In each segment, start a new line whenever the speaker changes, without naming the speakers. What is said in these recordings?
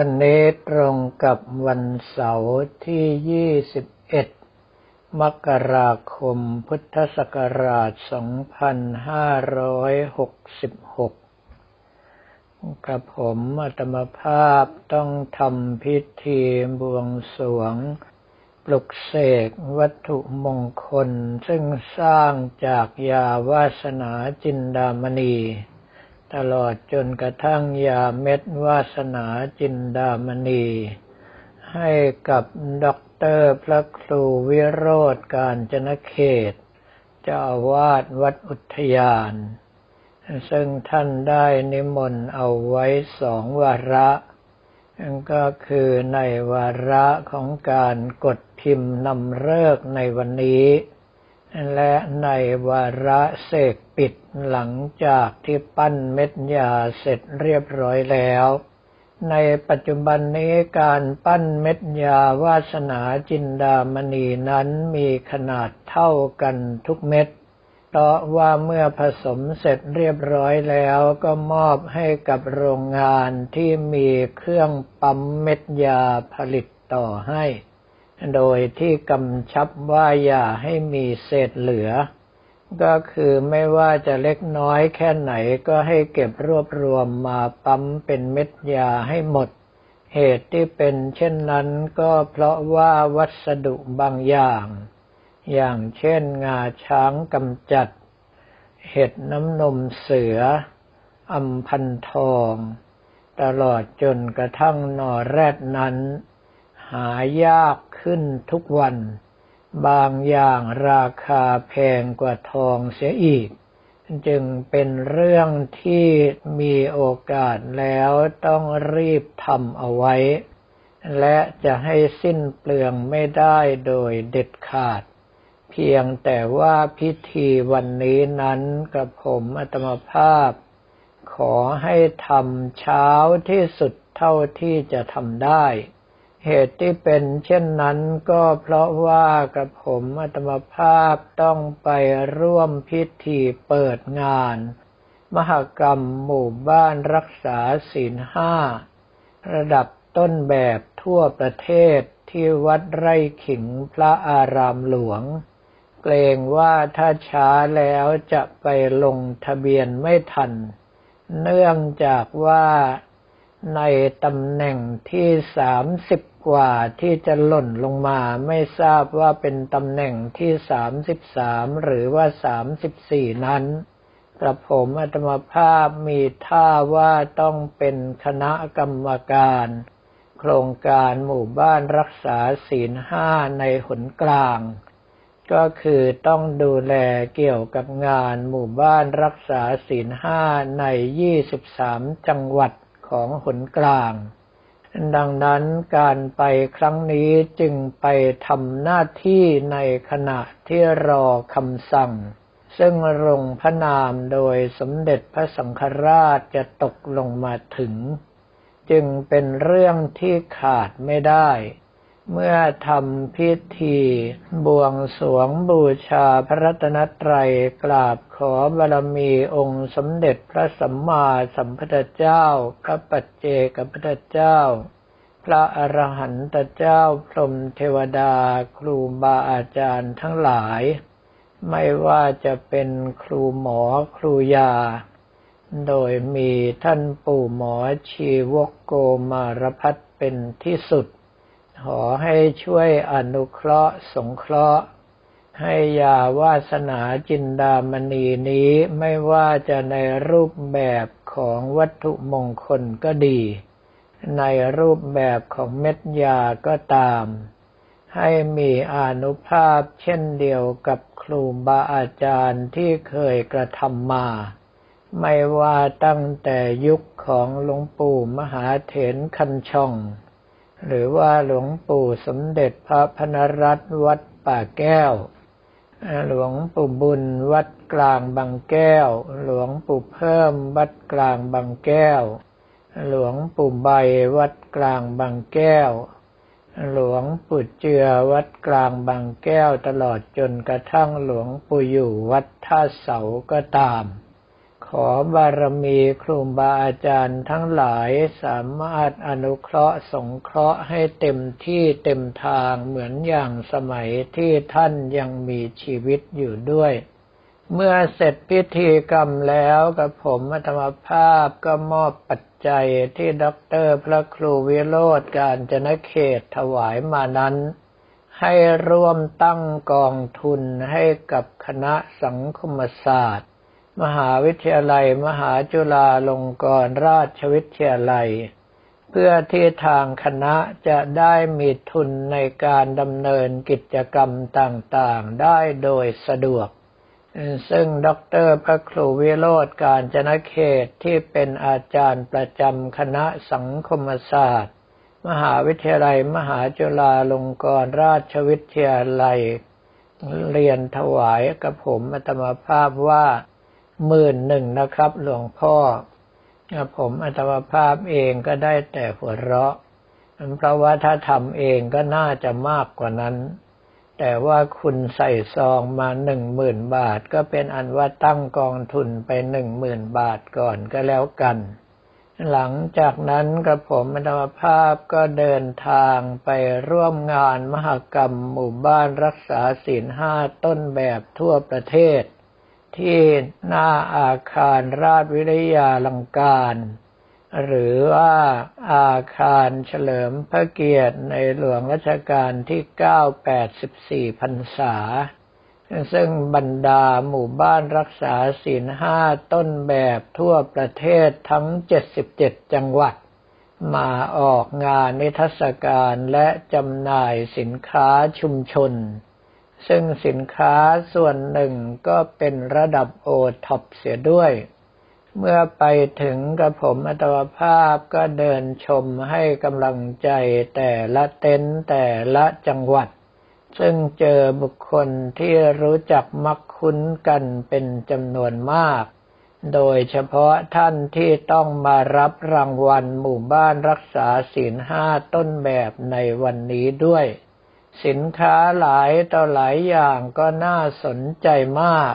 วันนี้ตรงกับวันเสาร์ที่ 21 มกราคม พุทธศักราช 2566 กับผมอัตมภาพต้องทำพิธีบวงสวง ปลุกเสกวัตถุมงคลซึ่งสร้างจากยาวาสนาจินดามณี ตลอดจนกระทั่งยาเม็ดวาสนาจินดามณี ให้กับด็อกเตอร์พระครูวิโรธการจนเขต เจ้าวาสวัดอุทยาน ซึ่งท่านได้นิมนต์เอาไว้สองวาระนั่นก็คือในวาระของการกดพิมพ์นำเลิกในวันนี้ และในวาระเสกปิดหลังจากที่ปั้นเม็ดยาเสร็จเรียบร้อยแล้ว ในปัจจุบันนี้การปั้นเม็ดยาวาสนาจินดามณีนั้นมีขนาดเท่ากันทุกเม็ด เพราะว่าเมื่อผสมเสร็จเรียบร้อยแล้วก็มอบให้กับโรงงานที่มีเครื่องปั๊มเม็ดยาผลิตต่อให้ โดยที่กำชับว่าอย่าให้มีเศษเหลือ ก็คือไม่ว่าจะเล็กน้อยแค่ไหนก็ให้เก็บรวบรวมมาปั๊มเป็นเม็ดยาให้หมด เหตุที่เป็นเช่นนั้นก็เพราะว่าวัสดุบางอย่าง อย่างเช่นงาช้างกำจัด เห็ดน้ำนมเสืออัมพันทอง ตลอดจนกระทั่งนอแรดนั้น หายาก ขึ้นทุกวัน บางอย่างราคาแพงกว่าทองเสียอีก จึงเป็นเรื่องที่มีโอกาสแล้วต้องรีบทำเอาไว้ และจะให้สิ้นเปลืองไม่ได้โดยเด็ดขาด เพียงแต่ว่าพิธีวันนี้นั้นกับผมอัตมภาพ ขอให้ทำเช้าที่สุดเท่าที่จะทำได้ เหตุที่เป็นเช่นนั้นก็เพราะว่ากระผมอัตมภาพต้องไปร่วมพิธีเปิดงาน มหกรรมหมู่บ้านรักษาศีลห้าระดับต้นแบบทั่วประเทศที่วัดไร่ขิงพระอารามหลวง เกรงว่าถ้าช้าแล้วจะไปลงทะเบียนไม่ทัน เนื่องจากว่าในตำแหน่งที่สามสิบ กว่าที่จะหล่นลงมาไม่ทราบว่าเป็นตำแหน่งที่สามสิบสามหรือว่าสามสิบสี่นั้นกระผมอัตมภาพมีท่าว่าต้องเป็นคณะกรรมการ โครงการหมู่บ้านรักษาศีลห้าในหนกลาง ก็คือต้องดูแลเกี่ยวกับงานหมู่บ้านรักษาศีลห้าใน 23 จังหวัดของหนกลาง ดังนั้นการไปครั้งนี้จึงไปทำหน้าที่ในขณะที่รอคำสั่ง ซึ่งลงพระนามโดยสมเด็จพระสังฆราชจะตกลงมาถึง จึงเป็นเรื่องที่ขาดไม่ได้ เมื่อทำพิธีบวงสรวงบูชาพระรัตนตรัยกราบขอบารมีองค์สมเด็จพระสัมมาสัมพุทธเจ้าพระปัจเจกพุทธเจ้า พระอรหันตเจ้าพรหมเทวดาครูบาอาจารย์ทั้งหลาย ไม่ว่าจะเป็นครูหมอครูยา โดยมีท่านปู่หมอชีวกโกมารพัฒเป็นที่สุด ขอให้ช่วยอนุเคราะห์สงเคราะห์ ให้ยาวาสนาจินดามณีนี้ไม่ว่าจะในรูปแบบของวัตถุมงคลก็ดี ในรูปแบบของเม็ดยาก็ตาม ให้มีอนุภาพเช่นเดียวกับครูบาอาจารย์ที่เคยกระทำมาไม่ว่าตั้งแต่ยุคของหลวงปู่มหาเถรคันช่อง หรือว่าหลวงปู่สมเด็จพระพนรัตน์วัดป่าแก้ว หลวงปู่บุญวัดกลางบางแก้ว หลวงปู่เพิ่มวัดกลางบางแก้ว หลวงปู่ใบวัดกลางบางแก้ว หลวงปู่เจือวัดกลางบางแก้วตลอดจนกระทั่งหลวงปู่อยู่วัดท่าเสาก็ตาม ขอบารมีครูบาอาจารย์ทั้งหลายสามารถอนุเคราะห์สงเคราะห์ให้เต็มที่เต็มทางเหมือนอย่างสมัยที่ท่านยังมีชีวิตอยู่ด้วย เมื่อเสร็จพิธีกรรมแล้วกระผมอาตมภาพก็มอบปัจจัยที่ด็อกเตอร์พระครูวิโรจน์กาญจนเขตถวายมานั้น ให้ร่วมตั้งกองทุนให้กับคณะสังคมศาสตร์ มหาวิทยาลัยมหาจุฬาลงกรณราชวิทยาลัย เพื่อที่ทางคณะจะได้มีทุนในการดำเนินกิจกรรมต่างๆ ได้โดยสะดวก ซึ่งดรพระครูวิโรธการจนเขตที่เป็นอาจารย์ประจำคณะสังคมศาสตร์ มหาวิทยาลัยมหาจุฬาลงกรณราชวิทยาลัย เรียนถวายกับผมอัตมภาพว่า หมื่นหนึ่งนะครับ หลวงพ่อ ผมอัตมภาพเองก็ได้แต่หัวเราะ เพราะว่าถ้าทำเองก็น่าจะมากกว่านั้น แต่ว่าคุณใส่ซองมาหนึ่งหมื่นบาท ก็เป็นอันว่าตั้งกองทุนไปหนึ่งหมื่นบาทก่อนก็แล้วกัน หลังจากนั้นกระผมอัตมภาพก็เดินทางไปร่วมงานมหกรรมหมู่บ้านรักษาศีลห้าต้นแบบทั่วประเทศ ที่หน้าอาคารราชวิทยาลังการ หรือว่าอาคารเฉลิมพระเกียรติในหลวงรัชกาลที่ 9 84พรรษา ซึ่งบรรดาหมู่บ้านรักษาศีลห้าต้นแบบทั่วประเทศทั้ง 77 จังหวัด มาออกงานนิทรรศการและจำหน่ายสินค้าชุมชน ซึ่งสินค้าส่วนหนึ่งก็เป็นระดับโอท็อปเสียด้วย เมื่อไปถึงกระผมอัตวภาพก็เดินชมให้กำลังใจแต่ละเต็นท์แต่ละจังหวัด ซึ่งเจอบุคคลที่รู้จักมักคุ้นกันเป็นจำนวนมาก โดยเฉพาะท่านที่ต้องมารับรางวัลหมู่บ้านรักษาศีลห้าต้นแบบในวันนี้ด้วย สินค้าหลายต่อหลายอย่างก็น่าสนใจมาก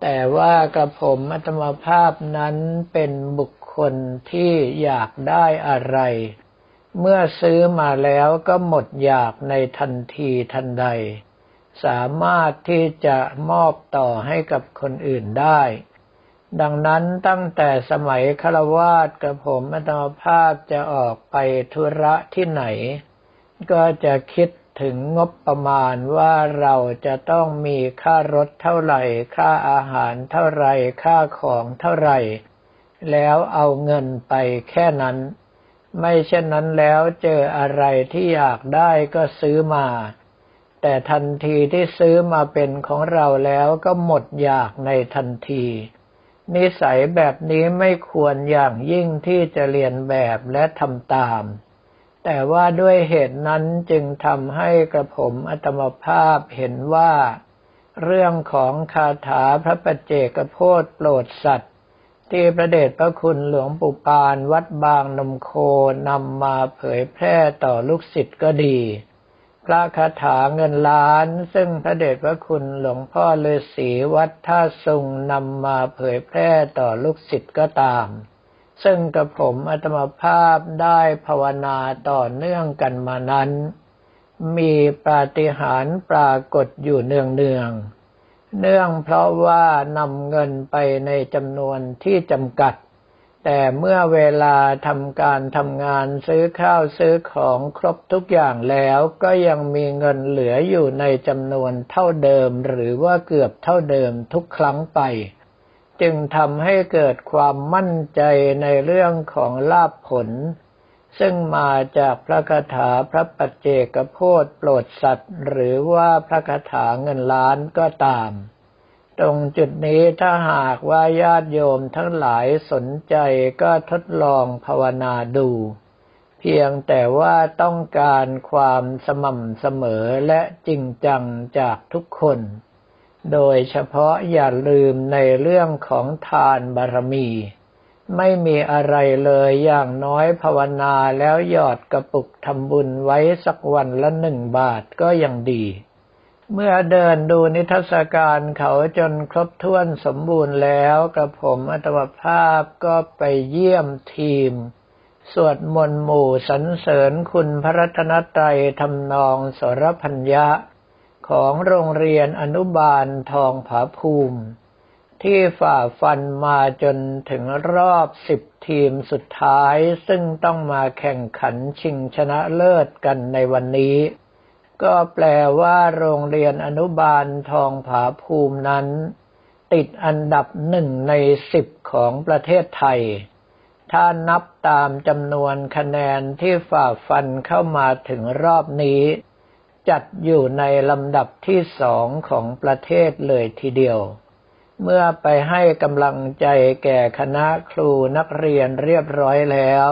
แต่ว่ากระผมอัตมภาพนั้นเป็นบุคคลที่อยากได้อะไร เมื่อซื้อมาแล้วก็หมดอยากในทันทีทันใด สามารถที่จะมอบต่อให้กับคนอื่นได้ ดังนั้นตั้งแต่สมัยคารวาสกระผมอัตมภาพจะออกไปธุระที่ไหน ก็จะคิด ถึงงบประมาณว่าเราจะต้องมีค่ารถเท่าไหร่ ค่าอาหารเท่าไหร่ ค่าของเท่าไหร่ แล้วเอาเงินไปแค่นั้น ไม่เช่นนั้นแล้วเจออะไรที่อยากได้ก็ซื้อมา แต่ทันทีที่ซื้อมาเป็นของเราแล้วก็หมดอยากในทันที นิสัยแบบนี้ไม่ควรอย่างยิ่งที่จะเรียนแบบและทำตาม แต่ว่าด้วยเหตุนั้นจึงทำให้กระผมอัตมภาพเห็นว่า เรื่องของคาถาพระปัจเจกโพธโปรดสัตว์ ที่พระเดชพระคุณหลวงปู่ปานวัดบางนมโคนำมาเผยแพร่ต่อลูกศิษย์ก็ดี พระคาถาเงินล้านซึ่งพระเดชพระคุณหลวงพ่อฤาษีวัดท่าสุงนำมาเผยแพร่ต่อลูกศิษย์ก็ตาม ซึ่งกระผมอัตมภาพได้ภาวนาต่อเนื่องกันมานั้น มีปาฏิหาริย์ปรากฏอยู่เนืองเนือง เนื่องเพราะว่านำเงินไปในจำนวนที่จำกัด แต่เมื่อเวลาทำการทำงานซื้อข้าวซื้อของครบทุกอย่างแล้วก็ยังมีเงินเหลืออยู่ในจำนวนเท่าเดิมหรือว่าเกือบเท่าเดิมทุกครั้งไป จึงทำให้เกิดความมั่นใจในเรื่องของลาภผล ซึ่งมาจากพระคาถาพระปัจเจกโพธโปรดสัตว์ หรือว่าพระคาถาเงินล้านก็ตาม ตรงจุดนี้ถ้าหากว่าญาติโยมทั้งหลายสนใจก็ทดลองภาวนาดูเพียงแต่ว่าต้องการความสม่ำเสมอและจริงจังจากทุกคน โดยเฉพาะอย่าลืมในเรื่องของทานบารมี ไม่มีอะไรเลยอย่างน้อยภาวนาแล้วหยอดกระปุกทำบุญไว้สักวันละหนึ่งบาทก็ยังดี เมื่อเดินดูนิทรรศการเขาจนครบถ้วนสมบูรณ์แล้วกระผมอัตมภาพก็ไปเยี่ยมทีม สวดมนต์หมู่สรรเสริญคุณพระรัตนตรัยทำนองสรพัญญะ ของโรงเรียนอนุบาลทองผาภูมิ ที่ฝ่าฟันมาจนถึงรอบสิบทีมสุดท้ายซึ่งต้องมาแข่งขันชิงชนะเลิศกันในวันนี้ ก็แปลว่าโรงเรียนอนุบาลทองผาภูมินั้น ติดอันดับหนึ่งในสิบของประเทศไทย ถ้านับตามจำนวนคะแนนที่ฝ่าฟันเข้ามาถึงรอบนี้ จัดอยู่ในลำดับที่สองของประเทศเลยทีเดียว เมื่อไปให้กำลังใจแก่คณะครูนักเรียนเรียบร้อยแล้ว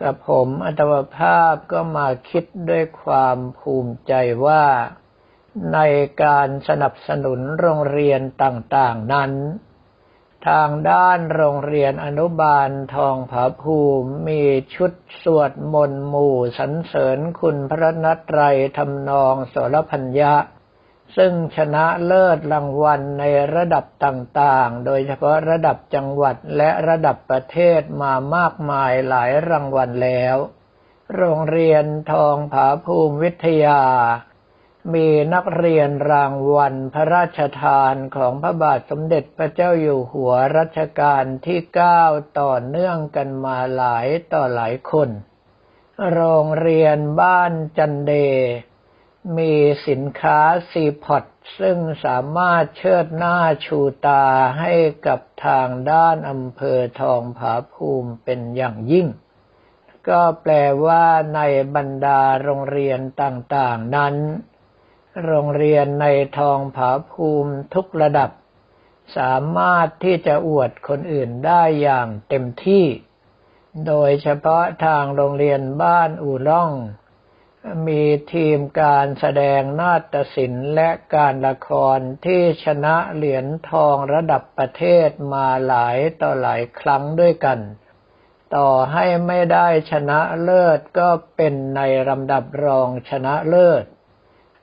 กับผมอัตวภาพก็มาคิดด้วยความภูมิใจว่า ในการสนับสนุนโรงเรียนต่างๆนั้น ทางด้านโรงเรียนอนุบาลทองผาภูมิมีชุดสวดมนต์หมู่สรรเสริญคุณพระนัตรัยทำนองสรพัญญะ ซึ่งชนะเลิศรางวัลในระดับต่างๆ โดยเฉพาะระดับจังหวัดและระดับประเทศมามากมายหลายรางวัลแล้ว โรงเรียนทองผาภูมิวิทยา มีนักเรียนรางวัลพระราชทานของพระบาทสมเด็จพระเจ้าอยู่หัวรัชกาลที่เก้าต่อเนื่องกันมาหลายต่อหลายคน โรงเรียนบ้านจันเด มีสินค้าซีพอตซึ่งสามารถเชิดหน้าชูตาให้กับทางด้านอำเภอทองผาภูมิเป็นอย่างยิ่งก็แปลว่าในบรรดาโรงเรียนต่างๆนั้น โรงเรียนในทองผาภูมิทุกระดับ สามารถที่จะอวดคนอื่นได้อย่างเต็มที่ โดยเฉพาะทางโรงเรียนบ้านอู่ล่อง มีทีมการแสดงนาฏศิลป์และการละครที่ชนะเหรียญทองระดับประเทศมาหลายต่อหลายครั้งด้วยกัน ต่อให้ไม่ได้ชนะเลิศก็เป็นในลำดับรองชนะเลิศ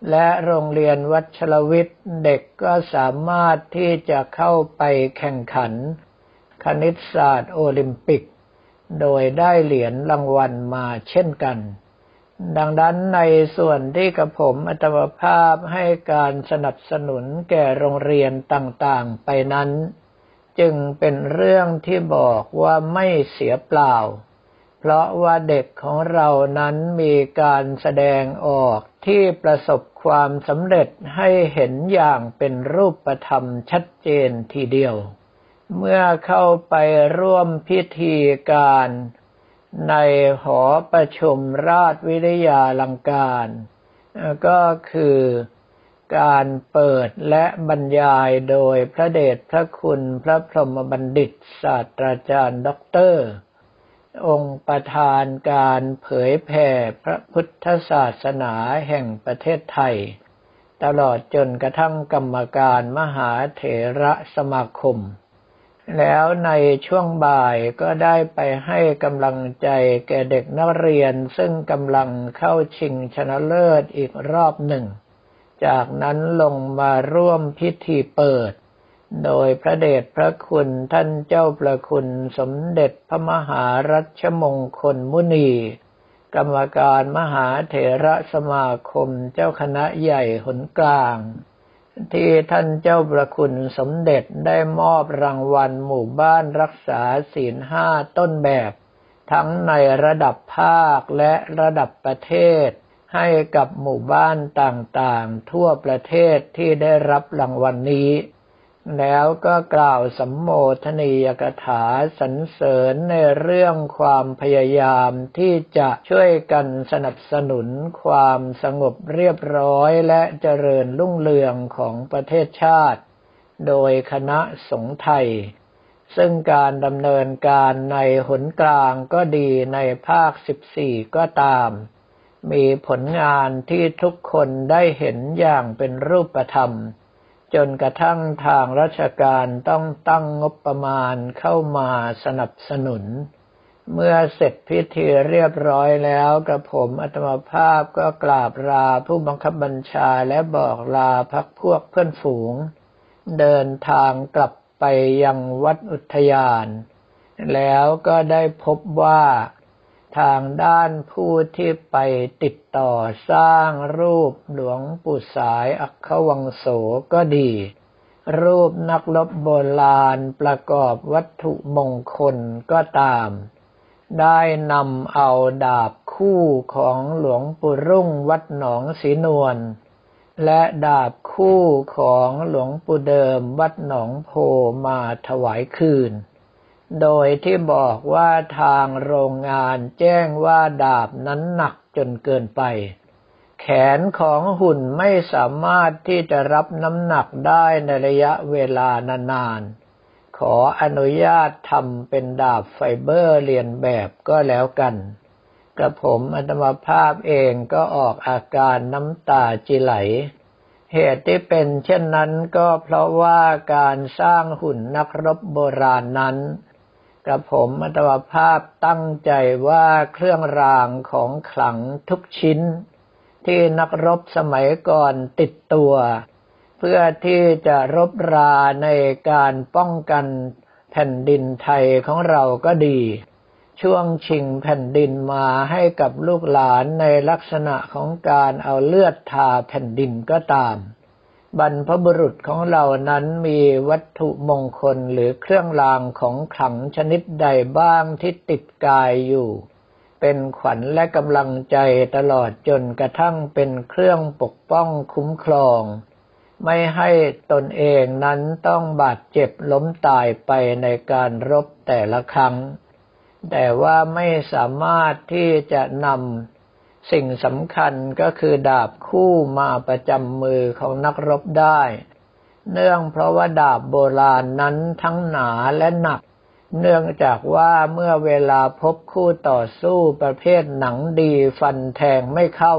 และโรงเรียนวัชรวิทย์เด็กก็สามารถที่จะเข้าไปแข่งขัน คณิตศาสตร์โอลิมปิก โดยได้เหรียญรางวัลมาเช่นกัน ดังนั้นในส่วนที่กระผมอัตมภาพให้การสนับสนุนแก่โรงเรียนต่างๆไปนั้น จึงเป็นเรื่องที่บอกว่าไม่เสียเปล่า เพราะว่าเด็กของเรานั้นมีการแสดงออก ที่ประสบความสำเร็จให้เห็นอย่างเป็นรูปธรรมชัดเจนทีเดียว เมื่อเข้าไปร่วมพิธีการ ในหอประชุมราชวิทยาลังการ ก็คือการเปิดและบรรยายโดยพระเดชพระคุณพระพรหมบัณฑิต ศาสตราจารย์ด็อกเตอร์ องค์ประธานการเผยแผ่พระพุทธศาสนาแห่งประเทศไทย ตลอดจนกระทั่งกรรมการมหาเถระสมาคม แล้วในช่วงบ่ายก็ได้ไปให้กำลังใจแก่เด็กนักเรียนซึ่งกำลังเข้าชิงชนะเลิศอีกรอบหนึ่ง จากนั้นลงมาร่วมพิธีเปิด โดยพระเดชพระคุณท่านเจ้าประคุณสมเด็จพระมหารัชมงคลมุนี กรรมการมหาเถระสมาคมเจ้าคณะใหญ่หนกลาง ที่ท่านเจ้าประคุณสมเด็จได้มอบรางวัลหมู่บ้านรักษาศีลห้าต้นแบบ ทั้งในระดับภาคและระดับประเทศ ให้กับหมู่บ้านต่างๆ ทั่วประเทศที่ได้รับรางวัลนนี้ แล้วก็กล่าวสัมโมทนียกถาสรรเสริญในเรื่องความพยายามที่จะช่วยกันสนับสนุนความสงบเรียบร้อยและเจริญรุ่งเรืองของประเทศชาติ โดยคณะสงฆ์ไทย ซึ่งการดำเนินการในหนกลางก็ดีในภาค 14 ก็ตาม มีผลงานที่ทุกคนได้เห็นอย่างเป็นรูปธรรม จนกระทั่งทางราชการต้องตั้งงบประมาณเข้ามาสนับสนุน เมื่อเสร็จพิธีเรียบร้อยแล้วกระผมอัตมภาพก็กราบลาผู้บังคับบัญชาและบอกลาพักพวกเพื่อนฝูง เดินทางกลับไปยังวัดอุทยาน แล้วก็ได้พบว่า ทางด้านผู้ที่ไปติดต่อสร้างรูปหลวงปู่สายอัคควังโสก็ดี รูปนักลบโบราณประกอบวัตถุมงคลก็ตาม ได้นำเอาดาบคู่ของหลวงปู่รุ่งวัดหนองสีนวลและดาบคู่ของหลวงปู่เดิมวัดหนองโพมาถวายคืน โดยที่บอกว่าทางโรงงานแจ้งว่าดาบนั้นหนักจนเกินไป แขนของหุ่นไม่สามารถที่จะรับน้ำหนักได้ในระยะเวลานานๆ ขออนุญาตทำเป็นดาบไฟเบอร์เรียนแบบก็แล้วกันกระผมอัตมภาพเองก็ออกอาการน้ำตาจิไหล เหตุที่เป็นเช่นนั้นก็เพราะว่าการสร้างหุ่นนักรบโบราณนั้น กระผมอัตวภาพตั้งใจว่าเครื่องรางของขลังทุกชิ้น ที่นักรบสมัยก่อนติดตัว เพื่อที่จะรบราในการป้องกันแผ่นดินไทยของเราก็ดี ช่วงชิงแผ่นดินมาให้กับลูกหลานในลักษณะของการเอาเลือดทาแผ่นดินก็ตาม บรรพบุรุษของเรานั้นมีวัตถุมงคลหรือเครื่องรางของขลังชนิดใดบ้างที่ติดกายอยู่ เป็นขวัญและกำลังใจตลอดจนกระทั่งเป็นเครื่องปกป้องคุ้มครอง ไม่ให้ตนเองนั้นต้องบาดเจ็บล้มตายไปในการรบแต่ละครั้ง แต่ว่าไม่สามารถที่จะนำ สิ่งสำคัญก็คือดาบคู่มาประจำมือของนักรบได้ เนื่องเพราะว่าดาบโบราณนั้นทั้งหนาและหนัก เนื่องจากว่าเมื่อเวลาพบคู่ต่อสู้ประเภทหนังดีฟันแทงไม่เข้า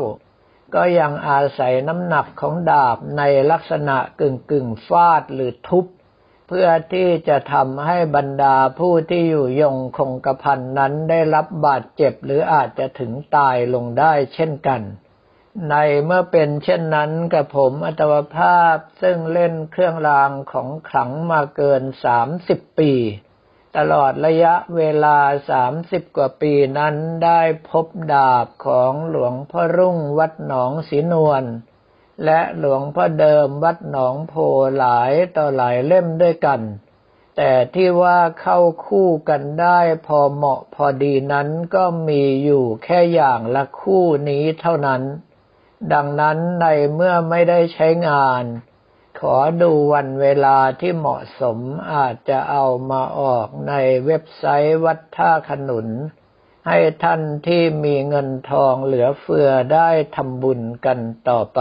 ก็ยังอาศัยน้ำหนักของดาบในลักษณะกึ่งกึ่งฟาดหรือทุบ พื่อที่จะทำให้บรรดาผู้ที่อยู่ยงคงกระพันนั้นได้รับบาดเจ็บหรืออาจจะถึงตายลงได้เช่นกัน ในเมื่อเป็นเช่นนั้นกับผมอัตวภาพซึ่งเล่นเครื่องรางของขลังมาเกินสามสิบปี ตลอดระยะเวลาสามสิบกว่าปีนั้นได้พบดาบของหลวงพ่อรุ่งวัดหนองสีนวล และหลวงพ่อเดิมวัดหนองโพหลายต่อหลายเล่มด้วยกัน แต่ที่ว่าเข้าคู่กันได้พอเหมาะพอดีนั้นก็มีอยู่แค่อย่างละคู่นี้เท่านั้น ดังนั้นในเมื่อไม่ได้ใช้งาน ขอดูวันเวลาที่เหมาะสมอาจจะเอามาออกในเว็บไซต์วัดท่าขนุน ให้ท่านที่มีเงินทองเหลือเฟือได้ทำบุญกันต่อไป